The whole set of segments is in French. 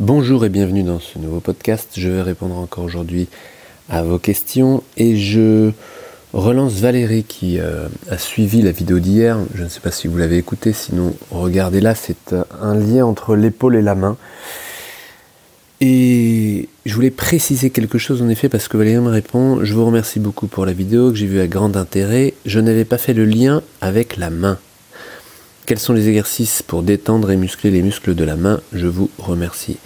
Bonjour et bienvenue dans ce nouveau podcast. Je vais répondre encore aujourd'hui à vos questions et je relance Valérie qui euh, a suivi la vidéo d'hier. Je ne sais pas si vous l'avez écouté, sinon regardez là, c'est euh, un lien entre l'épaule et la main. Et je voulais préciser quelque chose en effet parce que Valérie me répond Je vous remercie beaucoup pour la vidéo que j'ai vue à grand intérêt. Je n'avais pas fait le lien avec la main. Quels sont les exercices pour détendre et muscler les muscles de la main? Je vous remercie.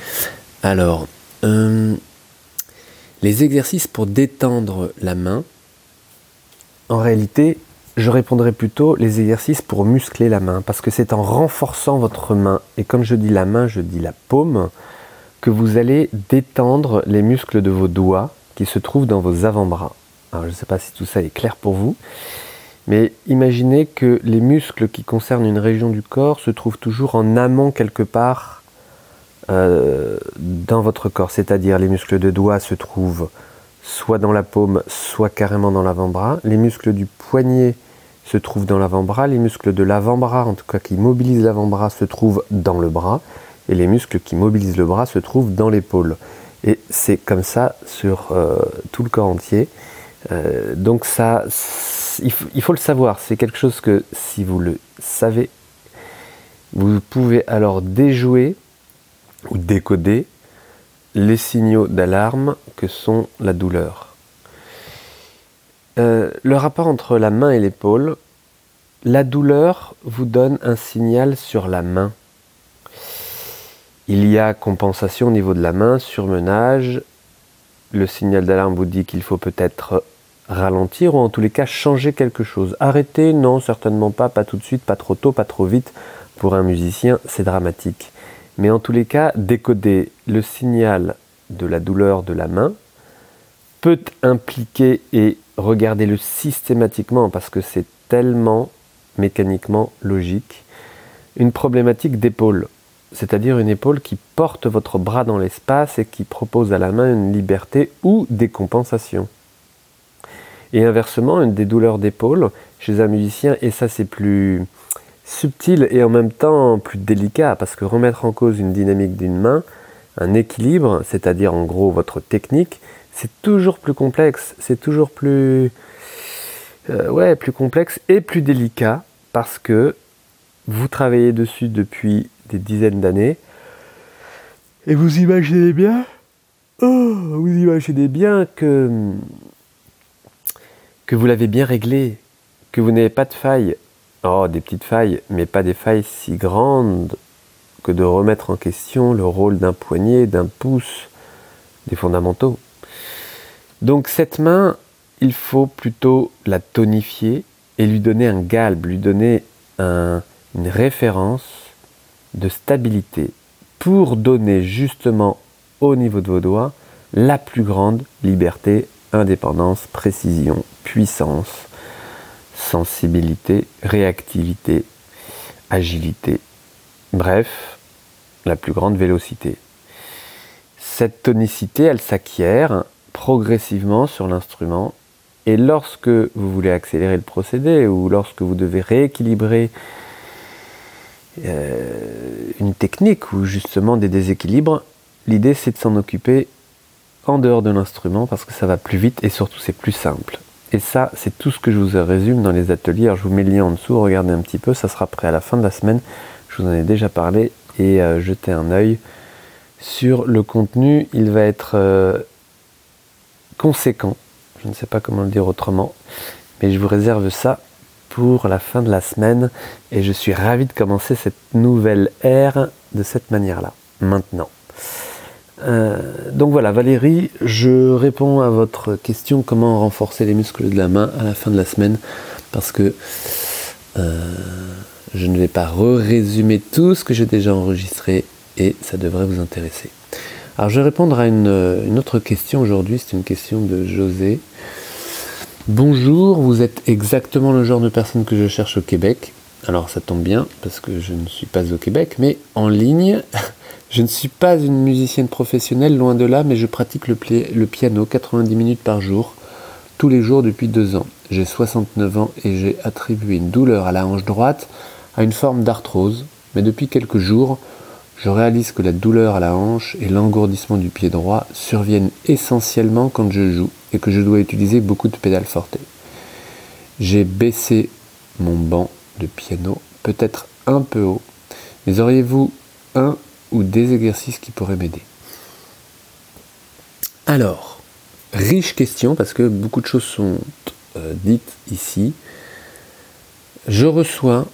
Alors, euh, les exercices pour détendre la main, en réalité, je répondrai plutôt les exercices pour muscler la main, parce que c'est en renforçant votre main, et comme je dis la main, je dis la paume, que vous allez détendre les muscles de vos doigts qui se trouvent dans vos avant-bras. Alors je ne sais pas si tout ça est clair pour vous, mais imaginez que les muscles qui concernent une région du corps se trouvent toujours en amont quelque part euh, dans votre corps. C'est-à-dire les muscles de doigts se trouvent soit dans la paume, soit carrément dans l'avant-bras. Les muscles du poignet se trouvent dans l'avant-bras. Les muscles de l'avant-bras, en tout cas qui mobilisent l'avant-bras, se trouvent dans le bras. Et les muscles qui mobilisent le bras se trouvent dans l'épaule. Et c'est comme ça sur euh, tout le corps entier. Euh, donc ça, il faut, le savoir, c'est quelque chose que si vous le savez, vous pouvez alors déjouer ou décoder les signaux d'alarme que sont la douleur. Euh, le rapport entre la main et l'épaule, la douleur vous donne un signal sur la main. Il y a compensation au niveau de la main, surmenage. Le signal d'alarme vous dit qu'il faut peut-être ralentir ou en tous les cas changer quelque chose. Arrêter, non, certainement pas, pas tout de suite, pas trop tôt, pas trop vite. Pour un musicien, c'est dramatique. Mais en tous les cas, décoder le signal de la douleur de la main peut impliquer et regarder-le systématiquement parce que c'est tellement mécaniquement logique, une problématique d'épaule, c'est-à-dire une épaule qui porte votre bras dans l'espace et qui propose à la main une liberté ou des compensations. Et inversement, une des douleurs d'épaule chez un musicien, et ça c'est plus subtil et en même temps plus délicat, parce que remettre en cause une dynamique d'une main, un équilibre, c'est-à-dire en gros votre technique, c'est toujours plus complexe, c'est toujours plus, euh, ouais, plus complexe et plus délicat, parce que vous travaillez dessus depuis des dizaines d'années, et vous imaginez bien, oh, vous imaginez bien que que vous l'avez bien réglé, que vous n'avez pas de failles, oh des petites failles, mais pas des failles si grandes que de remettre en question le rôle d'un poignet, d'un pouce, des fondamentaux. Donc cette main, il faut plutôt la tonifier et lui donner un galbe, lui donner une référence de stabilité pour donner justement au niveau de vos doigts la plus grande liberté indépendance, précision, puissance, sensibilité, réactivité, agilité. Bref, la plus grande vélocité. Cette tonicité, elle s'acquiert progressivement sur l'instrument et lorsque vous voulez accélérer le procédé ou lorsque vous devez rééquilibrer euh, une technique ou justement des déséquilibres, l'idée c'est de s'en occuper en dehors de l'instrument parce que ça va plus vite et surtout c'est plus simple. Et ça, c'est tout ce que je vous résume dans les ateliers. Je vous mets le lien en dessous, regardez un petit peu, ça sera prêt à la fin de la semaine. Je vous en ai déjà parlé et euh, jetez un œil sur le contenu. Il va être euh, conséquent, je ne sais pas comment le dire autrement, mais je vous réserve ça pour la fin de la semaine et je suis ravi de commencer cette nouvelle ère de cette manière-là, maintenant. Euh, donc voilà, Valérie, je réponds à votre question comment renforcer les muscles de la main à la fin de la semaine parce que euh, je ne vais pas résumer tout ce que j'ai déjà enregistré et ça devrait vous intéresser. Alors je vais répondre à une autre question aujourd'hui, c'est une question de José. Bonjour, vous êtes exactement le genre de personne que je cherche au Québec. Alors ça tombe bien parce que je ne suis pas au Québec, mais en ligne. Je ne suis pas une musicienne professionnelle, loin de là, mais je pratique le, piano 90 minutes par jour, tous les jours depuis deux ans. J'ai 69 ans et j'ai attribué une douleur à la hanche droite à une forme d'arthrose, mais depuis quelques jours, je réalise que la douleur à la hanche et l'engourdissement du pied droit surviennent essentiellement quand je joue et que je dois utiliser beaucoup de pédales fortes. J'ai baissé mon banc de piano, peut-être un peu haut, mais auriez-vous un ou des exercices qui pourraient m'aider Alors, riche question parce que beaucoup de choses sont euh, dites ici. Je reçois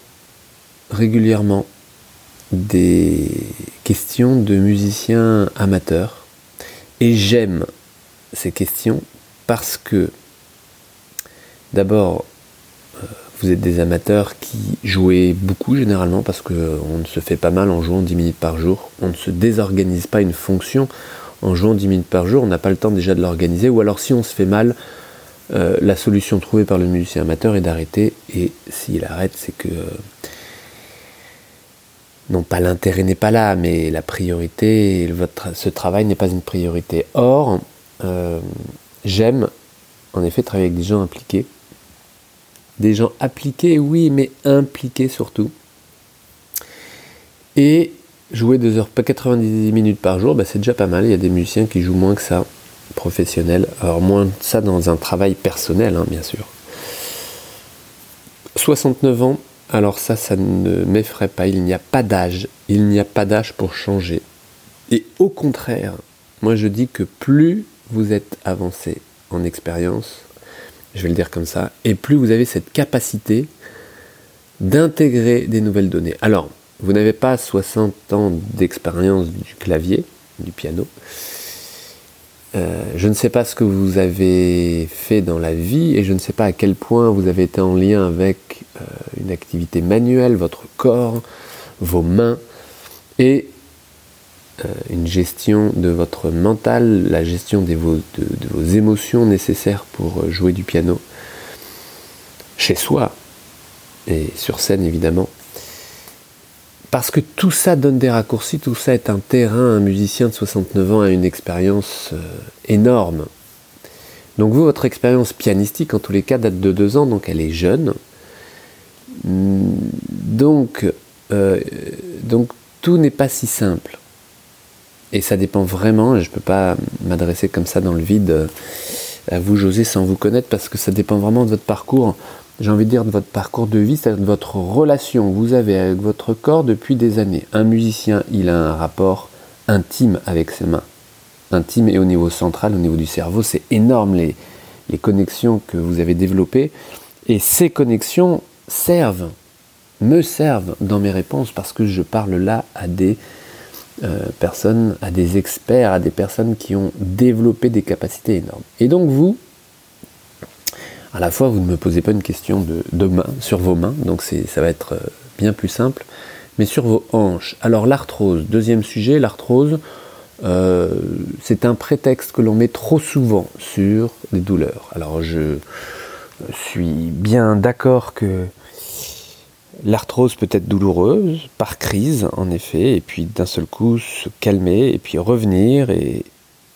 régulièrement des questions de musiciens amateurs et j'aime ces questions parce que d'abord euh, vous êtes des amateurs qui jouez beaucoup généralement parce qu'on ne se fait pas mal en jouant 10 minutes par jour. On ne se désorganise pas une fonction en jouant 10 minutes par jour. On n'a pas le temps déjà de l'organiser. Ou alors si on se fait mal, euh, la solution trouvée par le musicien amateur est d'arrêter. Et s'il arrête, c'est que... Euh, non pas l'intérêt n'est pas là, mais la priorité, votre, ce travail n'est pas une priorité. Or, euh, j'aime en effet travailler avec des gens impliqués des gens appliqués, oui, mais impliqués surtout. Et jouer 2 heures, pas 90 minutes par jour, bah, c'est déjà pas mal. Il y a des musiciens qui jouent moins que ça, professionnels. Alors moins ça dans un travail personnel, hein, bien sûr. 69 ans, alors ça, ça ne m'effraie pas. Il n'y a pas d'âge. Il n'y a pas d'âge pour changer. Et au contraire, moi je dis que plus vous êtes avancé en expérience, je vais le dire comme ça, et plus vous avez cette capacité d'intégrer des nouvelles données. Alors, vous n'avez pas 60 ans d'expérience du clavier, du piano. Euh, je ne sais pas ce que vous avez fait dans la vie et je ne sais pas à quel point vous avez été en lien avec euh, une activité manuelle, votre corps, vos mains. Et une gestion de votre mental, la gestion de, vos émotions nécessaires pour euh, jouer du piano chez soi et sur scène évidemment. Parce que tout ça donne des raccourcis, tout ça est un terrain, un musicien de 69 ans a une expérience euh, énorme. Donc vous, votre expérience pianistique, en tous les cas, date de deux ans, donc elle est jeune. Donc, donc tout n'est pas si simple. Et ça dépend vraiment, je ne peux pas m'adresser comme ça dans le vide euh, à vous, José, sans vous connaître, parce que ça dépend vraiment de votre parcours, j'ai envie de dire de votre parcours de vie, c'est-à-dire de votre relation que vous avez avec votre corps depuis des années. Un musicien, il a un rapport intime avec ses mains. Intime et au niveau central, au niveau du cerveau, c'est énorme les, les connexions que vous avez développées. Et ces connexions servent, me servent dans mes réponses, parce que je parle là à des euh, personnes, à des experts, à des personnes qui ont développé des capacités énormes. Et donc vous, à la fois, vous ne me posez pas une question de, main, sur vos mains, donc ça va être euh, bien plus simple, mais sur vos hanches. Alors l'arthrose, deuxième sujet, l'arthrose, euh, c'est un prétexte que l'on met trop souvent sur les douleurs. Alors je suis bien d'accord que L'arthrose peut être douloureuse, par crise en effet, et puis d'un seul coup se calmer, et puis revenir, et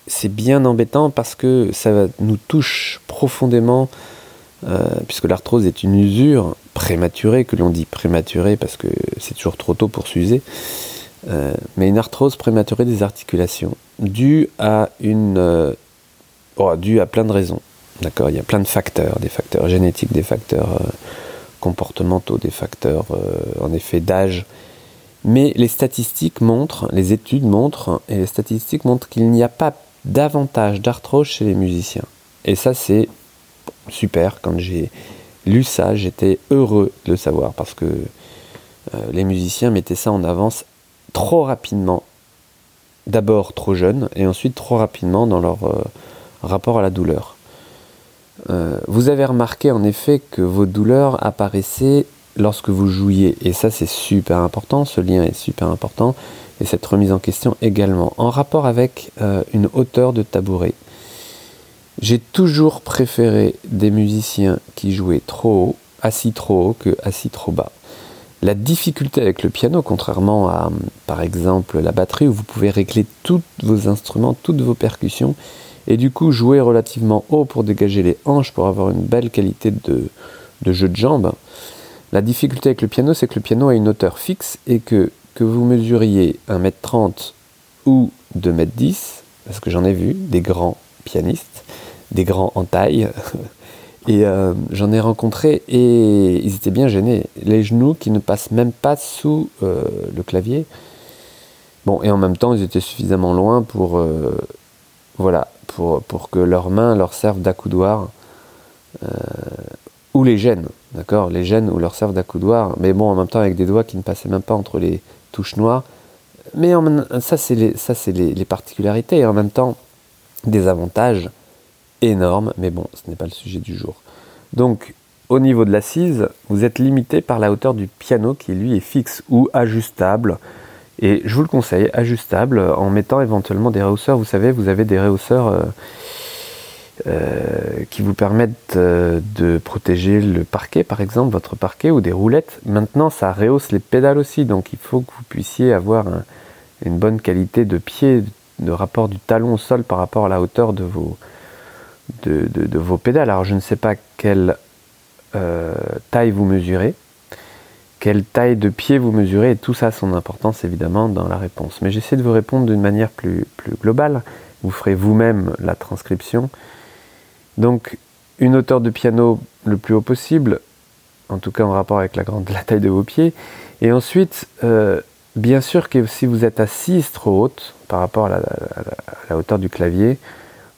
c'est bien embêtant parce que ça nous touche profondément, euh, puisque l'arthrose est une usure prématurée, que l'on dit prématurée parce que c'est toujours trop tôt pour s'user, euh, mais une arthrose prématurée des articulations, due à une... Euh, oh, due à plein de raisons. D'accord, il y a plein de facteurs, des facteurs génétiques, des facteurs comportementaux, des facteurs euh, en effet d'âge. Mais les statistiques montrent, les études montrent, et les statistiques montrent qu'il n'y a pas davantage d'arthrose chez les musiciens. Et ça, c'est super. Quand j'ai lu ça, j'étais heureux de le savoir parce que euh, les musiciens mettaient ça en avance trop rapidement. D'abord trop jeunes et ensuite trop rapidement dans leur euh, rapport à la douleur. Euh, vous avez remarqué en effet que vos douleurs apparaissaient lorsque vous jouiez. Et ça, c'est super important. Ce lien est super important. Et cette remise en question également. En rapport avec euh, une hauteur de tabouret. J'ai toujours préféré des musiciens qui jouaient trop haut, assis trop haut, que assis trop bas. La difficulté avec le piano, contrairement à par exemple la batterie où vous pouvez régler tous vos instruments, toutes vos percussions, et du coup jouer relativement haut pour dégager les hanches, pour avoir une belle qualité de, jeu de jambes. La difficulté avec le piano, c'est que le piano a une hauteur fixe et que que vous mesuriez 1m30 ou 2m10, parce que j'en ai vu des grands pianistes, des grands en taille, et euh, j'en ai rencontré et ils étaient bien gênés. Les genoux qui ne passent même pas sous euh, le clavier. Bon, et en même temps, ils étaient suffisamment loin pour, euh, voilà, pour, que leurs mains leur servent d'accoudoir ou les gênent, d'accord Les gênent ou leur servent d'accoudoir, mais bon, en même temps, avec des doigts qui ne passaient même pas entre les touches noires. Mais ça, c'est les, particularités, et en même temps, des avantages énormes, mais bon, ce n'est pas le sujet du jour. Donc, au niveau de l'assise, vous êtes limité par la hauteur du piano qui, lui, est fixe ou ajustable. Et je vous le conseille, ajustable, en mettant éventuellement des rehausseurs. Vous savez, vous avez des rehausseurs euh, euh, qui vous permettent euh, de protéger le parquet, par exemple, votre parquet ou des roulettes. Maintenant, ça rehausse les pédales aussi, donc il faut que vous puissiez avoir une bonne qualité de pied, de rapport du talon au sol par rapport à la hauteur de vos, de, vos pédales. Alors, je ne sais pas quelle taille vous mesurez, quelle taille de pied vous mesurez, et tout ça a son importance évidemment dans la réponse. Mais j'essaie de vous répondre d'une manière plus, globale. Vous ferez vous-même la transcription donc une hauteur de piano le plus haut possible, en tout cas en rapport avec la, grande, taille de vos pieds. Et ensuite, euh, bien sûr que si vous êtes assise trop haute par rapport à la, hauteur du clavier,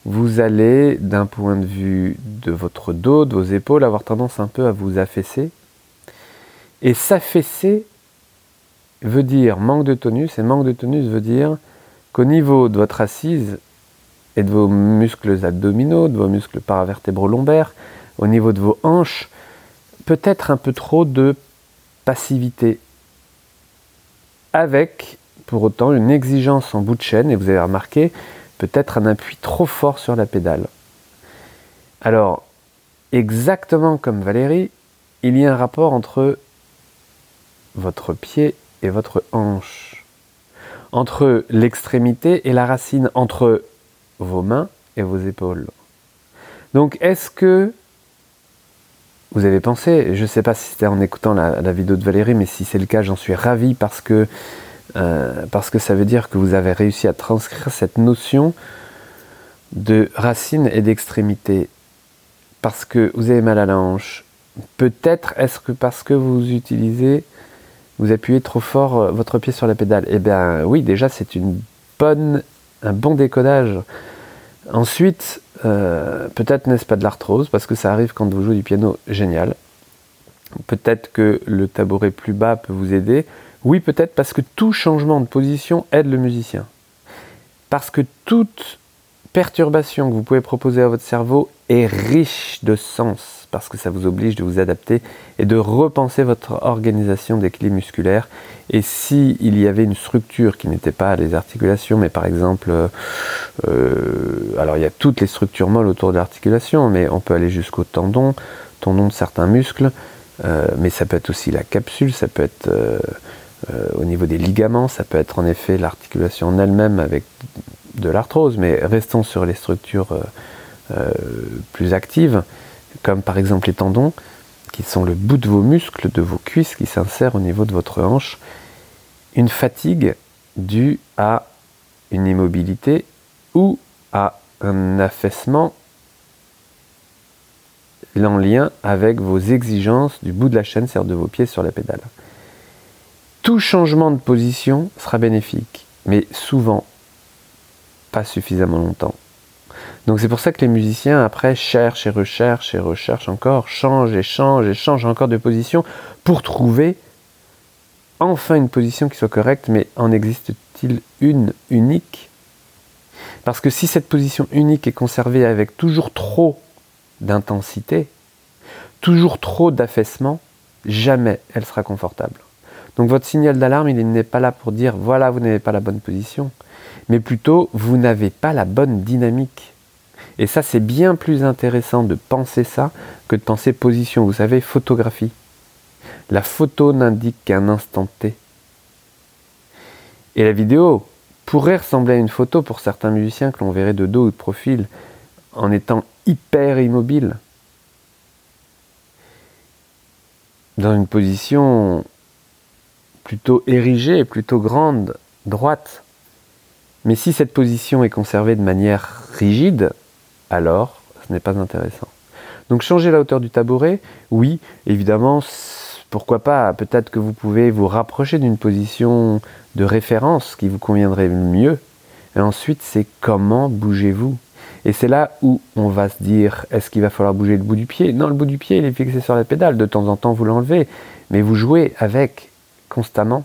vous allez, d'un point de vue de votre dos, de vos épaules, avoir tendance un peu à vous affaisser. Et s'affaisser veut dire manque de tonus, et manque de tonus veut dire qu'au niveau de votre assise, et de vos muscles abdominaux, de vos muscles paravertébraux lombaires, au niveau de vos hanches, peut-être un peu trop de passivité, avec pour autant une exigence en bout de chaîne, et vous avez remarqué peut-être un appui trop fort sur la pédale. Alors, exactement comme Valérie, il y a un rapport entre votre pied et votre hanche, entre l'extrémité et la racine, entre vos mains et vos épaules. Donc est-ce que vous avez pensé, je ne sais pas si c'était en écoutant la, vidéo de Valérie, mais si c'est le cas, j'en suis ravi parce que, euh, parce que ça veut dire que vous avez réussi à transcrire cette notion de racine et d'extrémité. Parce que vous avez mal à la hanche. Peut-être est-ce que parce que vous utilisez, vous appuyez trop fort euh, votre pied sur la pédale Eh bien oui, déjà c'est une bonne un bon décodage. Ensuite, euh, peut-être n'est-ce pas de l'arthrose, parce que ça arrive quand vous jouez du piano, génial. Peut-être que le tabouret plus bas peut vous aider. Oui, peut-être parce que tout changement de position aide le musicien. Parce que toute perturbation que vous pouvez proposer à votre cerveau est riche de sens parce que ça vous oblige de vous adapter et de repenser votre organisation d'équilibre musculaire. Et s'il il y avait une structure qui n'était pas les articulations, mais par exemple, euh, alors il y a toutes les structures molles autour de l'articulation, mais on peut aller jusqu'au tendon, tendon de certains muscles, euh, mais ça peut être aussi la capsule, ça peut être euh, au niveau des ligaments, ça peut être en effet l'articulation en elle-même avec de l'arthrose, mais restons sur les structures plus actives comme par exemple les tendons, qui sont le bout de vos muscles, de vos cuisses, qui s'insèrent au niveau de votre hanche, une fatigue due à une immobilité ou à un affaissement en lien avec vos exigences du bout de la chaîne, c'est-à-dire de vos pieds sur la pédale. Tout changement de position sera bénéfique, mais souvent pas suffisamment longtemps. Donc c'est pour ça que les musiciens après cherchent et recherchent et recherchent encore, changent et changent et changent encore de position pour trouver enfin une position qui soit correcte, mais en existe-t-il une unique? Parce que si cette position unique est conservée avec toujours trop d'intensité, toujours trop d'affaissement, jamais elle sera confortable. Donc votre signal d'alarme, il n'est pas là pour dire voilà, vous n'avez pas la bonne position, mais plutôt vous n'avez pas la bonne dynamique. Et ça, c'est bien plus intéressant de penser ça que de penser position. Vous savez, photographie. La photo n'indique qu'un instant T. Et la vidéo pourrait ressembler à une photo pour certains musiciens que l'on verrait de dos ou de profil en étant hyper immobile. Dans une position plutôt érigée, plutôt grande, droite. Mais si cette position est conservée de manière rigide, alors ce n'est pas intéressant. Donc changer la hauteur du tabouret, oui, évidemment, pourquoi pas, peut-être que vous pouvez vous rapprocher d'une position de référence qui vous conviendrait mieux. Et ensuite, c'est comment bougez-vous Et c'est là où on va se dire, est-ce qu'il va falloir bouger le bout du pied? Non, le bout du pied, il est fixé sur la pédale. De temps en temps, vous l'enlevez. Mais vous jouez avec constamment.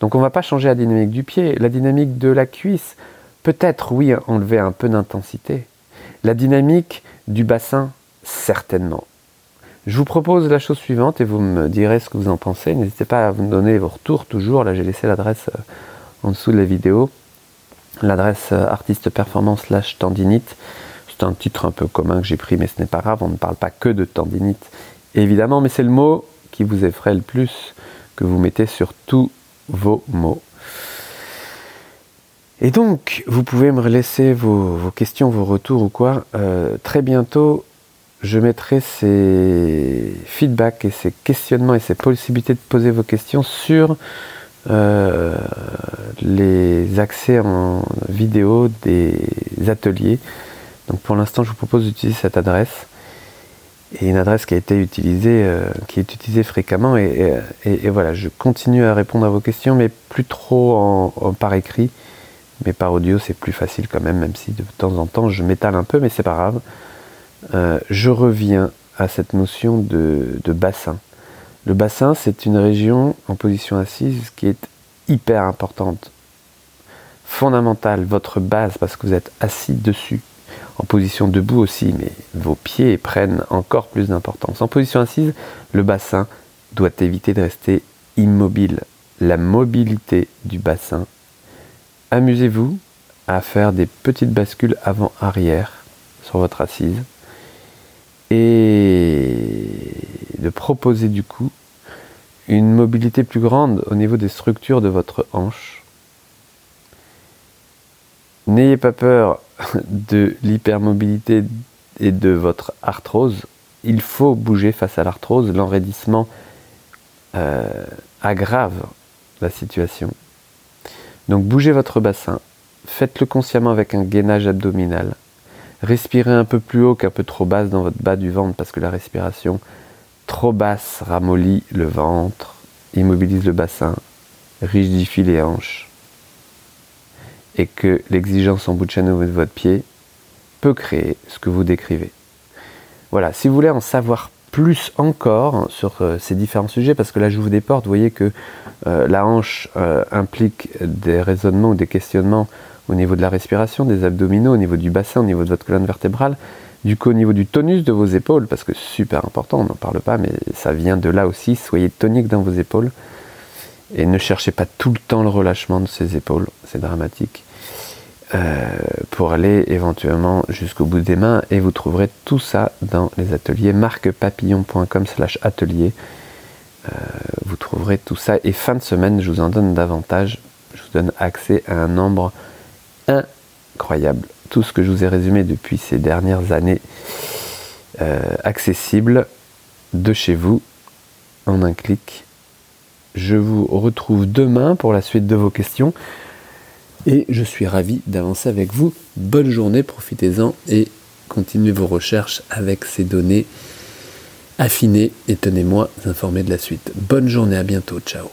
Donc on ne va pas changer la dynamique du pied. La dynamique de la cuisse, peut-être, oui, enlever un peu d'intensité. La dynamique du bassin, certainement. Je vous propose la chose suivante et vous me direz ce que vous en pensez. N'hésitez pas à vous donner vos retours toujours. Là, j'ai laissé l'adresse euh, en dessous de la vidéo. L'adresse euh, artiste performance slash tendinite. C'est un titre un peu commun que j'ai pris, mais ce n'est pas grave. On ne parle pas que de tendinite, évidemment, mais c'est le mot qui vous effraie le plus que vous mettez sur tous vos mots. Et donc, vous pouvez me laisser vos, questions, vos retours ou quoi. Euh, très bientôt, je mettrai ces feedbacks et ces questionnements et ces possibilités de poser vos questions sur euh, les accès en vidéo des ateliers. Donc pour l'instant, je vous propose d'utiliser cette adresse et une adresse qui a été utilisée, euh, qui est utilisée fréquemment. Et, voilà, je continue à répondre à vos questions, mais plus trop en, par écrit, mais par audio, c'est plus facile quand même, même si de temps en temps je m'étale un peu, mais c'est pas grave. Euh, je reviens à cette notion de, bassin. Le bassin, c'est une région en position assise qui est hyper importante, fondamentale, votre base, parce que vous êtes assis dessus. En position debout aussi, mais vos pieds prennent encore plus d'importance. En position assise, le bassin doit éviter de rester immobile. La mobilité du bassin. Amusez-vous à faire des petites bascules avant-arrière sur votre assise et de proposer du coup une mobilité plus grande au niveau des structures de votre hanche. N'ayez pas peur de l'hypermobilité et de votre arthrose. Il faut bouger face à l'arthrose. L'enraidissement euh, aggrave la situation. Donc bougez votre bassin. Faites-le consciemment avec un gainage abdominal. Respirez un peu plus haut qu'un peu trop basse dans votre bas du ventre parce que la respiration trop basse ramollit le ventre, immobilise le bassin, rigidifie les hanches et que l'exigence en bout de chaîne de votre pied peut créer ce que vous décrivez. Voilà, si vous voulez en savoir plus encore sur euh, ces différents sujets, parce que là je vous déporte, vous voyez que euh, la hanche euh, implique des raisonnements ou des questionnements au niveau de la respiration, des abdominaux, au niveau du bassin, au niveau de votre colonne vertébrale, du coup au niveau du tonus de vos épaules, parce que c'est super important, on n'en parle pas, mais ça vient de là aussi, soyez tonique dans vos épaules, et ne cherchez pas tout le temps le relâchement de ces épaules, c'est dramatique, euh, pour aller éventuellement jusqu'au bout des mains, et vous trouverez tout ça dans les ateliers marquepapillon.com slash atelier, euh, vous trouverez tout ça, et fin de semaine, je vous en donne davantage, je vous donne accès à un nombre incroyable. Tout ce que je vous ai résumé depuis ces dernières années, euh, accessible de chez vous. En un clic. Je vous retrouve demain pour la suite de vos questions et je suis ravi d'avancer avec vous. Bonne journée, profitez-en et continuez vos recherches avec ces données affinées et tenez-moi informé de la suite. Bonne journée, à bientôt, ciao